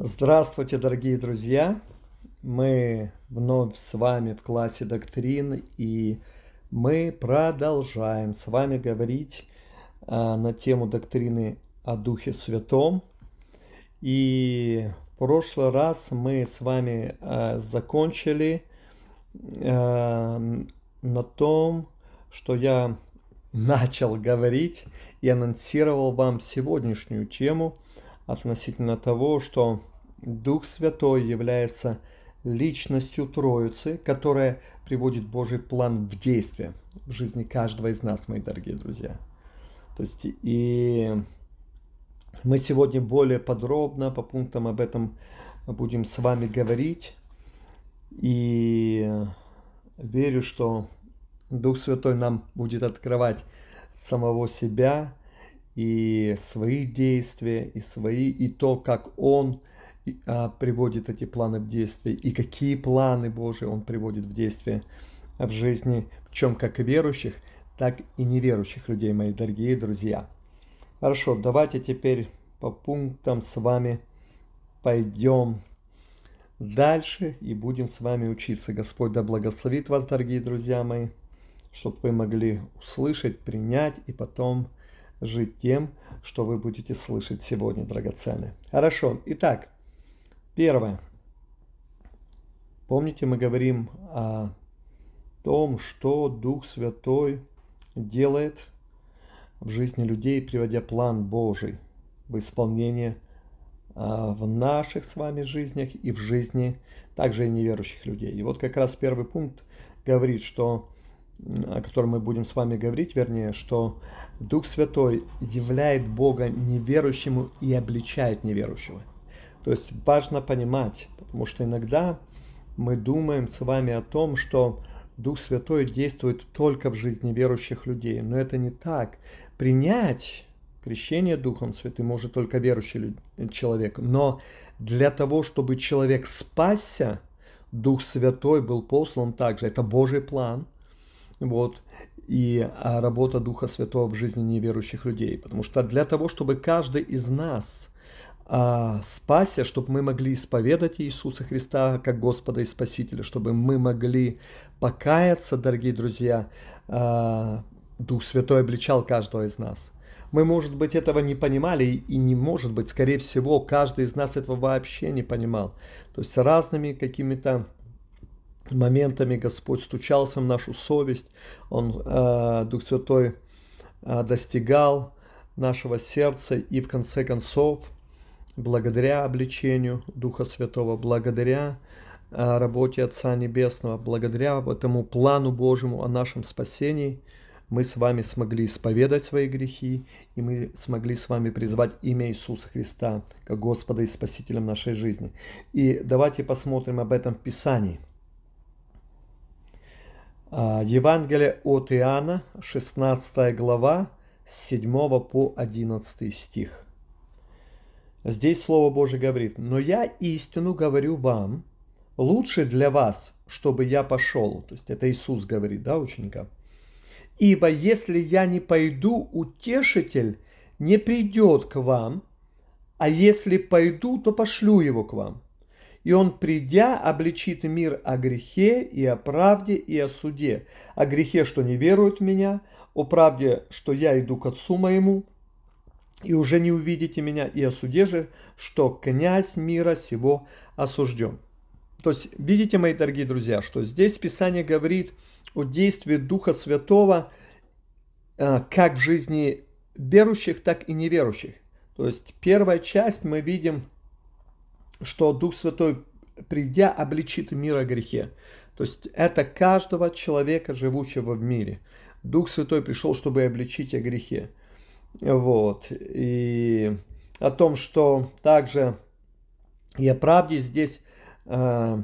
Здравствуйте, дорогие друзья! Мы вновь с вами в классе доктрин, и мы продолжаем с вами говорить а, на тему доктрины о Духе Святом. И в прошлый раз мы с вами а, закончили а, на том, что я начал говорить и анонсировал вам сегодняшнюю тему относительно того, что Дух Святой является личностью Троицы, которая приводит Божий план в действие в жизни каждого из нас, мои дорогие друзья. То есть и мы сегодня более подробно по пунктам об этом будем с вами говорить. И верю, что Дух Святой нам будет открывать самого себя и свои действия, и свои, и то, как Он а, приводит эти планы в действие, и какие планы Божии Он приводит в действие в жизни, в чем как верующих, так и неверующих людей, мои дорогие друзья. Хорошо, давайте теперь по пунктам с вами пойдем дальше и будем с вами учиться. Господь да благословит вас, дорогие друзья мои, чтобы вы могли услышать, принять и потом жить тем, что вы будете слышать сегодня, драгоценные. Хорошо, итак, первое. Помните, мы говорим о том, что Дух Святой делает в жизни людей, приводя план Божий в исполнение а, в наших с вами жизнях и в жизни также и неверующих людей. И вот как раз первый пункт говорит, что о котором мы будем с вами говорить, вернее, что Дух Святой являет Бога неверующему и обличает неверующего. То есть важно понимать, потому что иногда мы думаем с вами о том, что Дух Святой действует только в жизни верующих людей, но это не так. Принять крещение Духом Святым может только верующий человек, но для того, чтобы человек спасся, Дух Святой был послан также. Это Божий план – вот, и а, работа Духа Святого в жизни неверующих людей. Потому что для того, чтобы каждый из нас а, спасся, чтобы мы могли исповедать Иисуса Христа как Господа и Спасителя, чтобы мы могли покаяться, дорогие друзья, а, Дух Святой обличал каждого из нас. Мы, может быть, этого не понимали, и не может быть, скорее всего, каждый из нас этого вообще не понимал. То есть разными какими-то моментами Господь стучался в нашу совесть, Он, э, Дух Святой, э, достигал нашего сердца и в конце концов, благодаря обличению Духа Святого, благодаря э, работе Отца Небесного, благодаря этому плану Божьему о нашем спасении, мы с вами смогли исповедать свои грехи, и мы смогли с вами призвать имя Иисуса Христа как Господа и Спасителем нашей жизни. И давайте посмотрим об этом в Писании – Евангелие от Иоанна, 16 глава, с 7 по 11 стих. Здесь Слово Божье говорит, «Но я истину говорю вам, лучше для вас, чтобы я пошел». То есть это Иисус говорит, да, ученикам? «Ибо если я не пойду, утешитель не придет к вам, а если пойду, то пошлю его к вам и он, придя, обличит мир о грехе и о правде и о суде. О грехе, что не веруют в меня, о правде, что я иду к Отцу моему, и уже не увидите меня, и о суде же, что князь мира сего осужден. То есть, видите, мои дорогие друзья, что здесь Писание говорит о действии Духа Святого э, как в жизни верующих, так и неверующих. То есть, первая часть мы видим – что Дух Святой, придя, обличит мир о грехе. То есть это каждого человека, живущего в мире. Дух Святой пришел, чтобы обличить о грехе. Вот. И о том, что также и о правде здесь э,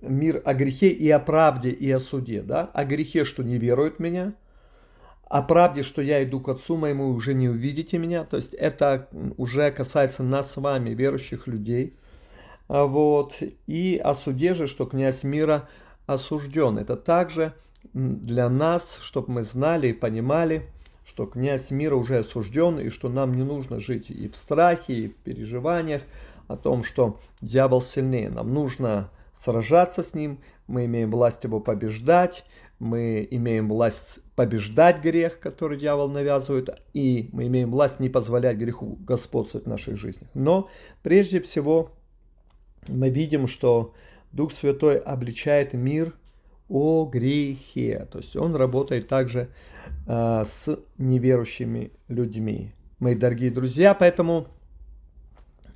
мир о грехе и о правде и о суде. Да? О грехе, что не веруют меня, о правде, что я иду к Отцу моему, уже не увидите меня. То есть это уже касается нас с вами, верующих людей. А, вот, и о суде же, что князь мира осужден. Это также для нас, чтобы мы знали и понимали, что князь мира уже осужден, и что нам не нужно жить и в страхе, и в переживаниях, о том, что дьявол сильнее. Нам нужно сражаться с ним, мы имеем власть его побеждать, мы имеем власть побеждать грех, который дьявол навязывает, и мы имеем власть не позволять греху господствовать в наших жизнях. Но прежде всего мы видим, что Дух Святой обличает мир о грехе. То есть он работает также э, с неверующими людьми. Мои дорогие друзья, поэтому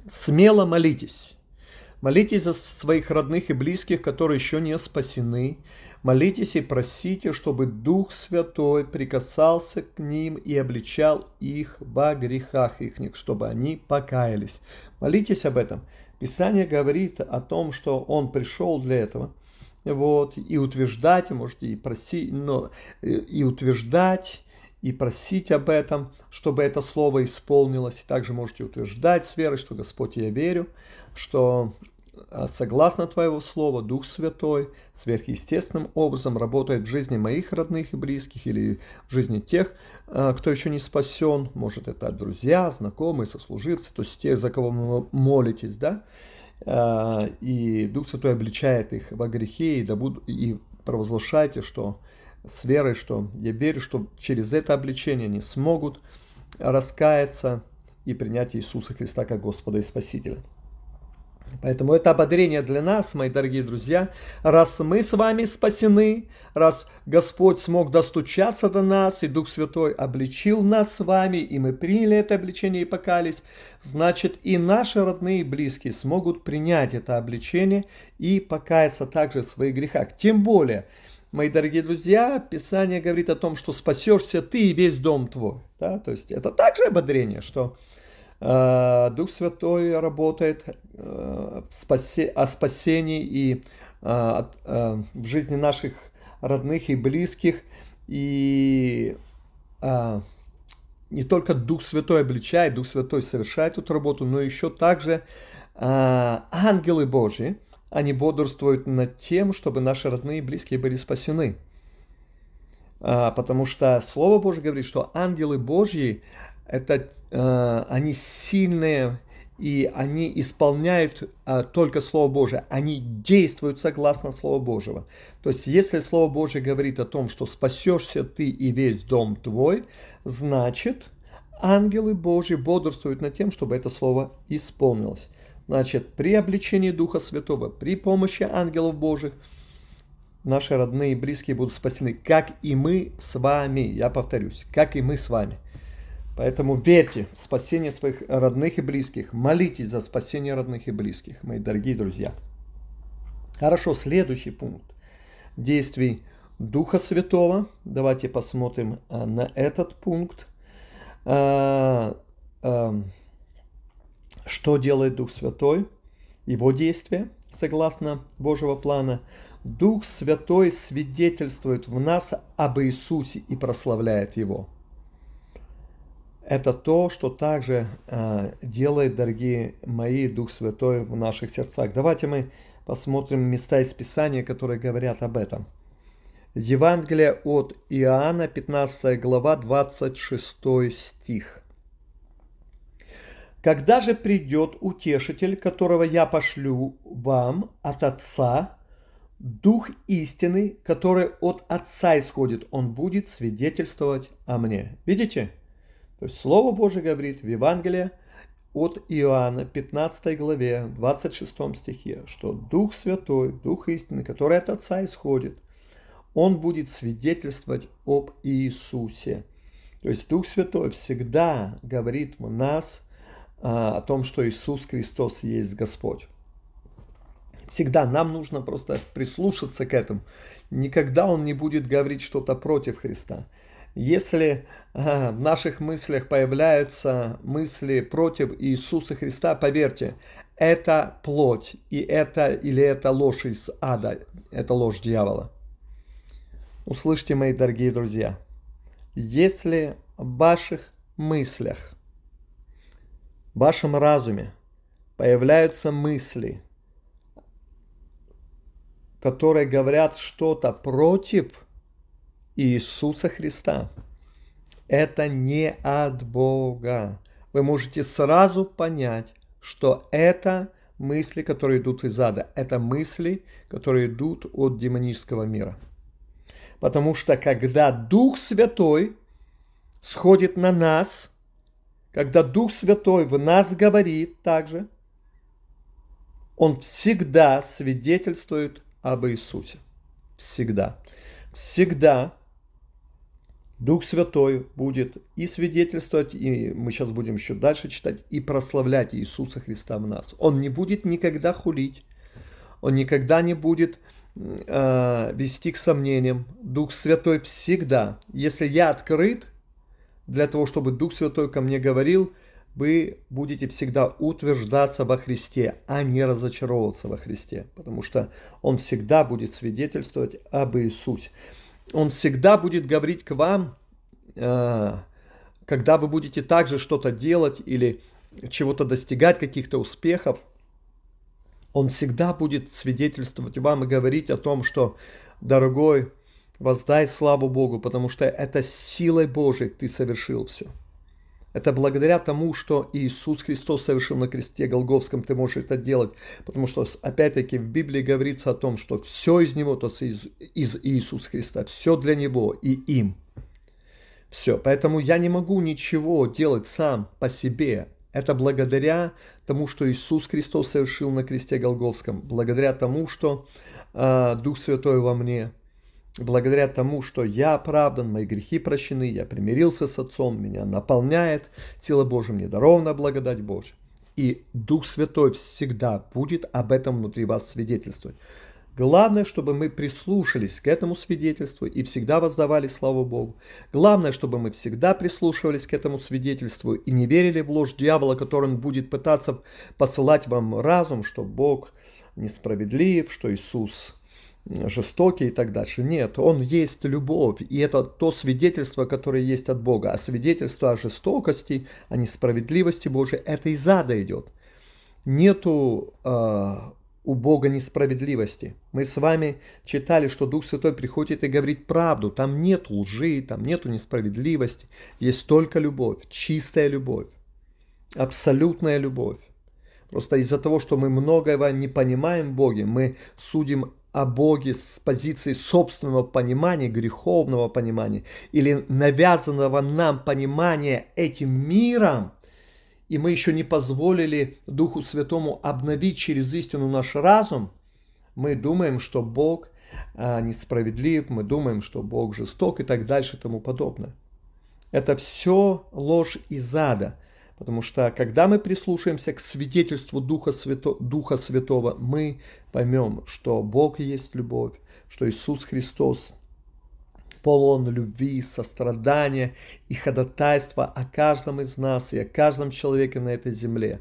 смело молитесь. Молитесь за своих родных и близких, которые еще не спасены. Молитесь и просите, чтобы Дух Святой прикасался к ним и обличал их во грехах их, чтобы они покаялись. Молитесь об этом. Писание говорит о том, что Он пришел для этого. Вот, и утверждать, можете и просить, но и утверждать, и просить об этом, чтобы это слово исполнилось. И также можете утверждать с верой, что Господь, я верю, что согласно Твоего Слова, Дух Святой сверхъестественным образом работает в жизни моих родных и близких или в жизни тех, а, кто еще не спасен, может это друзья, знакомые, сослуживцы, то есть те, за кого вы молитесь, да, а, и Дух Святой обличает их во грехе, и, и провозглашайте, что с верой, что я верю, что через это обличение они смогут раскаяться и принять Иисуса Христа как Господа и Спасителя. Поэтому это ободрение для нас, мои дорогие друзья. Раз мы с вами спасены, раз Господь смог достучаться до нас, и Дух Святой обличил нас с вами, и мы приняли это обличение и покались, значит и наши родные и близкие смогут принять это обличение и покаяться также в своих грехах. Тем более, мои дорогие друзья, Писание говорит о том, что спасешься ты и весь дом твой. Да? То есть это также ободрение, что Дух Святой работает э, о спасении и э, в жизни наших родных и близких. И не только Дух Святой обличает, Дух Святой совершает эту работу, но еще также ангелы Божьи, они бодрствуют над тем, чтобы наши родные и близкие были спасены. Потому что Слово Божье говорит, что ангелы Божьи, это э, они сильные и они исполняют э, только Слово Божие, они действуют согласно Слову Божьего. То есть, если Слово Божье говорит о том, что спасешься ты и весь дом твой, значит, ангелы Божьи бодрствуют над тем, чтобы это Слово исполнилось. Значит, при обличении Духа Святого, при помощи ангелов Божьих, наши родные и близкие будут спасены, как и мы с вами. Я повторюсь, как и мы с вами. Поэтому верьте в спасение своих родных и близких. Молитесь за спасение родных и близких, мои дорогие друзья. Хорошо, следующий пункт действий Духа Святого. Давайте посмотрим а, на этот пункт. А, а, что делает Дух Святой? Его действия, согласно Божьего плана. Дух Святой свидетельствует в нас об Иисусе и прославляет Его это то, что также э, делает, дорогие мои, Дух Святой в наших сердцах. Давайте мы посмотрим места из Писания, которые говорят об этом. Евангелие от Иоанна, 15 глава, 26 стих. «Когда же придет утешитель, которого я пошлю вам от Отца, Дух истины, который от Отца исходит, он будет свидетельствовать о мне». Видите? То есть Слово Божье говорит в Евангелии от Иоанна, 15 главе, 26 стихе, что Дух Святой, Дух истины, который от Отца исходит, он будет свидетельствовать об Иисусе. То есть Дух Святой всегда говорит в нас а, о том, что Иисус Христос есть Господь. Всегда нам нужно просто прислушаться к этому. Никогда Он не будет говорить что-то против Христа. Если в наших мыслях появляются мысли против Иисуса Христа, поверьте, это плоть, и это или это ложь из ада, это ложь дьявола. Услышьте, мои дорогие друзья, если в ваших мыслях, в вашем разуме появляются мысли, которые говорят что-то против Иисуса Христа. Это не от Бога. Вы можете сразу понять, что это мысли, которые идут из ада. Это мысли, которые идут от демонического мира. Потому что когда Дух Святой сходит на нас, когда Дух Святой в нас говорит также, Он всегда свидетельствует об Иисусе. Всегда. Всегда Дух Святой будет и свидетельствовать, и мы сейчас будем еще дальше читать, и прославлять Иисуса Христа в нас. Он не будет никогда хулить, он никогда не будет э, вести к сомнениям. Дух Святой всегда, если я открыт для того, чтобы Дух Святой ко мне говорил, вы будете всегда утверждаться во Христе, а не разочаровываться во Христе, потому что Он всегда будет свидетельствовать об Иисусе. Он всегда будет говорить к вам, э, когда вы будете также что-то делать или чего-то достигать, каких-то успехов. Он всегда будет свидетельствовать вам и говорить о том, что, дорогой, воздай славу Богу, потому что это силой Божией ты совершил все. Это благодаря тому, что Иисус Христос совершил на кресте Голговском, ты можешь это делать. Потому что, опять-таки, в Библии говорится о том, что все из Него, то есть из, из Иисуса Христа, все для Него и им. Все. Поэтому я не могу ничего делать сам по себе. Это благодаря тому, что Иисус Христос совершил на кресте Голговском. Благодаря тому, что э, Дух Святой во мне – благодаря тому, что я оправдан, мои грехи прощены, я примирился с Отцом, меня наполняет сила Божия, мне дарована благодать Божья. И Дух Святой всегда будет об этом внутри вас свидетельствовать. Главное, чтобы мы прислушались к этому свидетельству и всегда воздавали славу Богу. Главное, чтобы мы всегда прислушивались к этому свидетельству и не верили в ложь дьявола, который он будет пытаться посылать вам разум, что Бог несправедлив, что Иисус жестокий и так дальше. Нет, он есть любовь, и это то свидетельство, которое есть от Бога. А свидетельство о жестокости, о несправедливости Божией, это из ада идет. Нету э, у Бога несправедливости. Мы с вами читали, что Дух Святой приходит и говорит правду. Там нет лжи, там нету несправедливости. Есть только любовь, чистая любовь, абсолютная любовь. Просто из-за того, что мы многого не понимаем в Боге, мы судим о Боге с позиции собственного понимания, греховного понимания или навязанного нам понимания этим миром, и мы еще не позволили Духу Святому обновить через истину наш разум, мы думаем, что Бог а, несправедлив, мы думаем, что Бог жесток и так дальше и тому подобное. Это все ложь из ада. Потому что когда мы прислушаемся к свидетельству Духа, Свято, Духа Святого, мы поймем, что Бог есть любовь, что Иисус Христос полон любви, сострадания и ходатайства о каждом из нас и о каждом человеке на этой земле.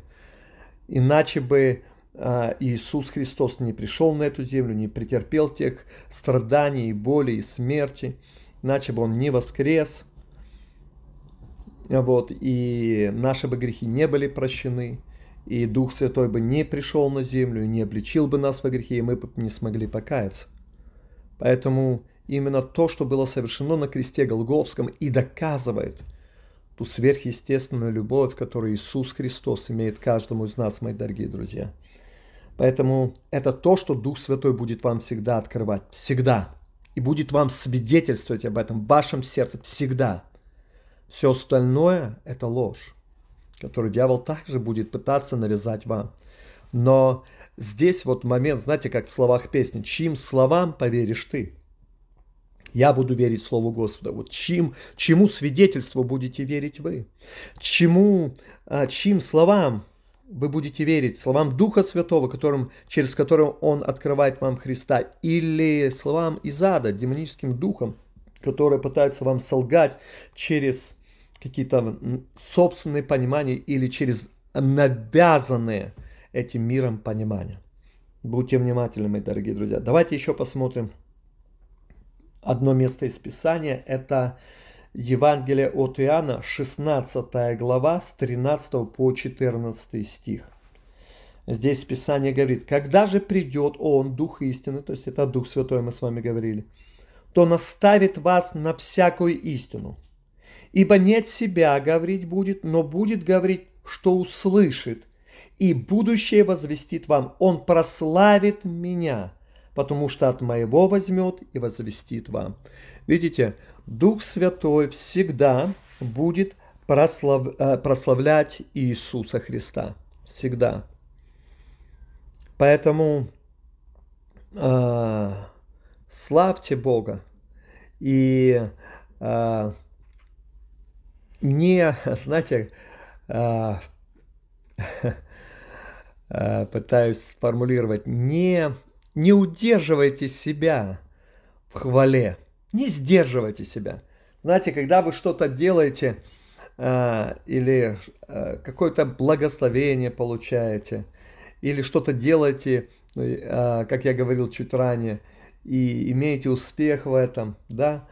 Иначе бы а, Иисус Христос не пришел на эту землю, не претерпел тех страданий, и боли и смерти, иначе бы Он не воскрес – вот, и наши бы грехи не были прощены, и Дух Святой бы не пришел на землю, не обличил бы нас во грехе, и мы бы не смогли покаяться. Поэтому именно то, что было совершено на кресте Голговском, и доказывает ту сверхъестественную любовь, которую Иисус Христос имеет каждому из нас, мои дорогие друзья. Поэтому это то, что Дух Святой будет вам всегда открывать. Всегда. И будет вам свидетельствовать об этом в вашем сердце всегда. Все остальное – это ложь, которую дьявол также будет пытаться навязать вам. Но здесь вот момент, знаете, как в словах песни, чьим словам поверишь ты? Я буду верить Слову Господа. Вот чьим, чему свидетельству будете верить вы? Чему, а, чьим словам вы будете верить? Словам Духа Святого, которым, через которым Он открывает вам Христа? Или словам из ада, демоническим духом, которые пытаются вам солгать через какие-то собственные понимания или через навязанные этим миром понимания. Будьте внимательны, мои дорогие друзья. Давайте еще посмотрим одно место из Писания. Это Евангелие от Иоанна, 16 глава, с 13 по 14 стих. Здесь Писание говорит, когда же придет Он, Дух истины, то есть это Дух Святой, мы с вами говорили, то наставит вас на всякую истину – Ибо не от себя говорить будет, но будет говорить, что услышит, и будущее возвестит вам. Он прославит меня, потому что от моего возьмет и возвестит вам. Видите, Дух Святой всегда будет прослав... Э, прославлять Иисуса Христа. Всегда. Поэтому э, славьте Бога. И э, не, знаете, э, э, пытаюсь сформулировать, не, не удерживайте себя в хвале, не сдерживайте себя. Знаете, когда вы что-то делаете э, или какое-то благословение получаете, или что-то делаете, э, как я говорил чуть ранее, и имеете успех в этом, да,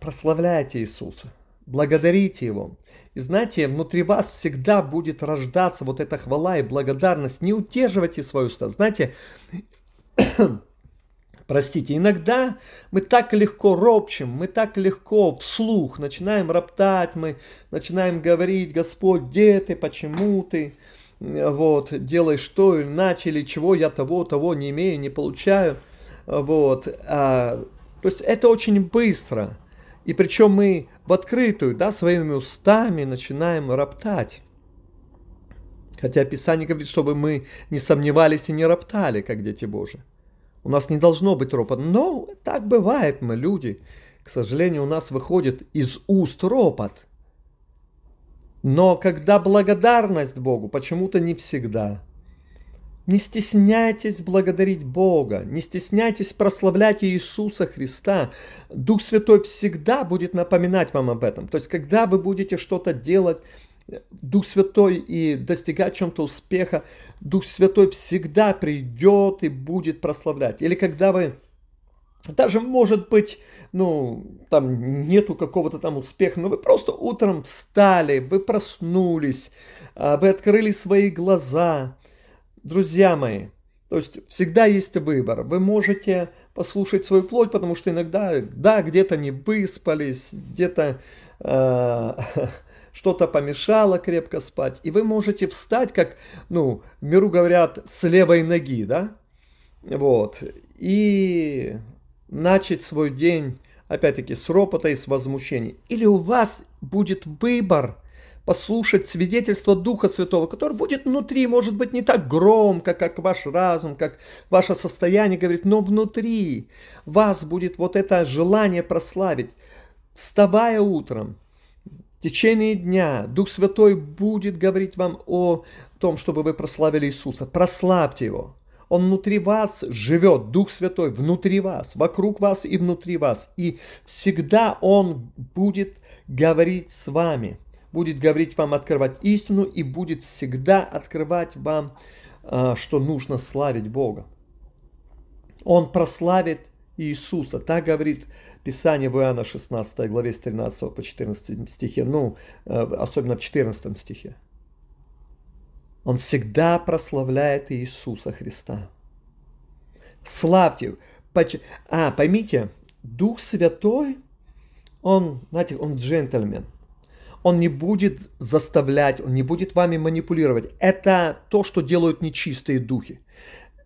прославляйте Иисуса, благодарите Его. И знаете, внутри вас всегда будет рождаться вот эта хвала и благодарность. Не удерживайте свою уста. Знаете, простите, иногда мы так легко ропчем, мы так легко вслух начинаем роптать, мы начинаем говорить, Господь, где ты, почему ты, вот, делай что иначе, или чего я того, того не имею, не получаю, вот, а, то есть это очень быстро, и причем мы в открытую, да, своими устами начинаем роптать. Хотя Писание говорит, чтобы мы не сомневались и не роптали, как дети Божии. У нас не должно быть ропота. Но так бывает, мы люди. К сожалению, у нас выходит из уст ропот. Но когда благодарность Богу, почему-то не всегда. Не стесняйтесь благодарить Бога, не стесняйтесь прославлять Иисуса Христа. Дух Святой всегда будет напоминать вам об этом. То есть, когда вы будете что-то делать, Дух Святой и достигать чем-то успеха, Дух Святой всегда придет и будет прославлять. Или когда вы даже, может быть, ну, там нету какого-то там успеха, но вы просто утром встали, вы проснулись, а, вы открыли свои глаза. Друзья мои, то есть всегда есть выбор. Вы можете послушать свою плоть, потому что иногда, да, где-то не выспались, где-то э, что-то помешало крепко спать. И вы можете встать, как, ну, в миру говорят, с левой ноги, да? Вот. И начать свой день, опять-таки, с ропота и с возмущений. Или у вас будет выбор послушать свидетельство Духа Святого, который будет внутри, может быть, не так громко, как ваш разум, как ваше состояние говорит, но внутри вас будет вот это желание прославить. Вставая утром, в течение дня Дух Святой будет говорить вам о том, чтобы вы прославили Иисуса. Прославьте Его. Он внутри вас живет, Дух Святой внутри вас, вокруг вас и внутри вас. И всегда Он будет говорить с вами, будет говорить вам, открывать истину и будет всегда открывать вам, а, что нужно славить Бога. Он прославит Иисуса. Так говорит Писание в Иоанна 16 главе с 13 по 14 стихе, ну, э, особенно в 14 стихе. Он всегда прославляет Иисуса Христа. Славьте. А, поймите, Дух Святой, он, знаете, он джентльмен. Он не будет заставлять, он не будет вами манипулировать. Это то, что делают нечистые духи.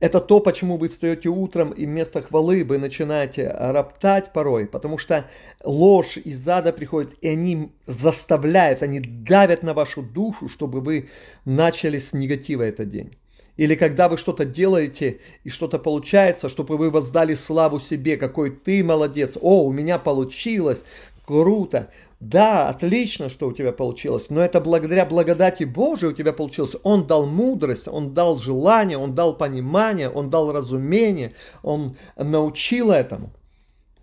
Это то, почему вы встаете утром и вместо хвалы вы начинаете роптать порой, потому что ложь из зада приходит, и они заставляют, они давят на вашу душу, чтобы вы начали с негатива этот день. Или когда вы что-то делаете и что-то получается, чтобы вы воздали славу себе, какой ты молодец, о, у меня получилось, круто. Да, отлично, что у тебя получилось, но это благодаря благодати Божией у тебя получилось. Он дал мудрость, Он дал желание, Он дал понимание, Он дал разумение, Он научил этому.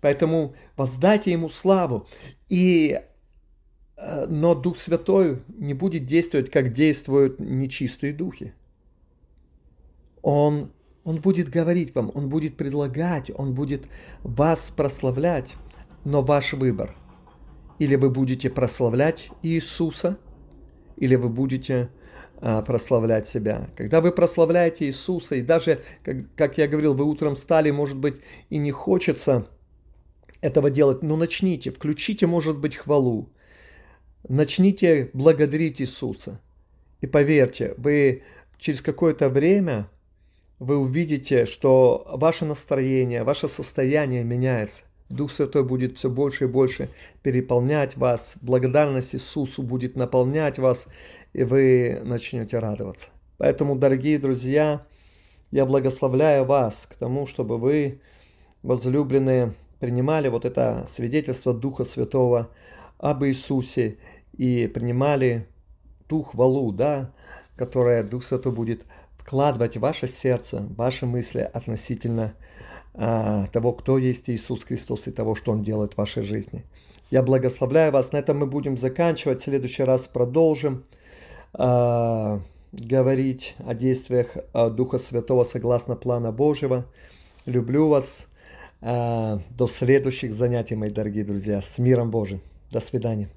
Поэтому воздайте Ему славу. И, э, но Дух Святой не будет действовать, как действуют нечистые духи. Он, он будет говорить вам, Он будет предлагать, Он будет вас прославлять, но ваш выбор – или вы будете прославлять Иисуса, или вы будете а, прославлять себя. Когда вы прославляете Иисуса, и даже, как, как я говорил, вы утром встали, может быть, и не хочется этого делать, но начните, включите, может быть, хвалу. Начните благодарить Иисуса. И поверьте, вы через какое-то время вы увидите, что ваше настроение, ваше состояние меняется. Дух Святой будет все больше и больше переполнять вас, благодарность Иисусу будет наполнять вас, и вы начнете радоваться. Поэтому, дорогие друзья, я благословляю вас к тому, чтобы вы, возлюбленные, принимали вот это свидетельство Духа Святого об Иисусе и принимали ту хвалу, да, которая Дух Святой будет вкладывать в ваше сердце, в ваши мысли относительно а, того, кто есть Иисус Христос и того, что Он делает в вашей жизни. Я благословляю вас. На этом мы будем заканчивать. В следующий раз продолжим а, говорить о действиях а, Духа Святого согласно плана Божьего. Люблю вас. А, до следующих занятий, мои дорогие друзья. С миром Божьим. До свидания.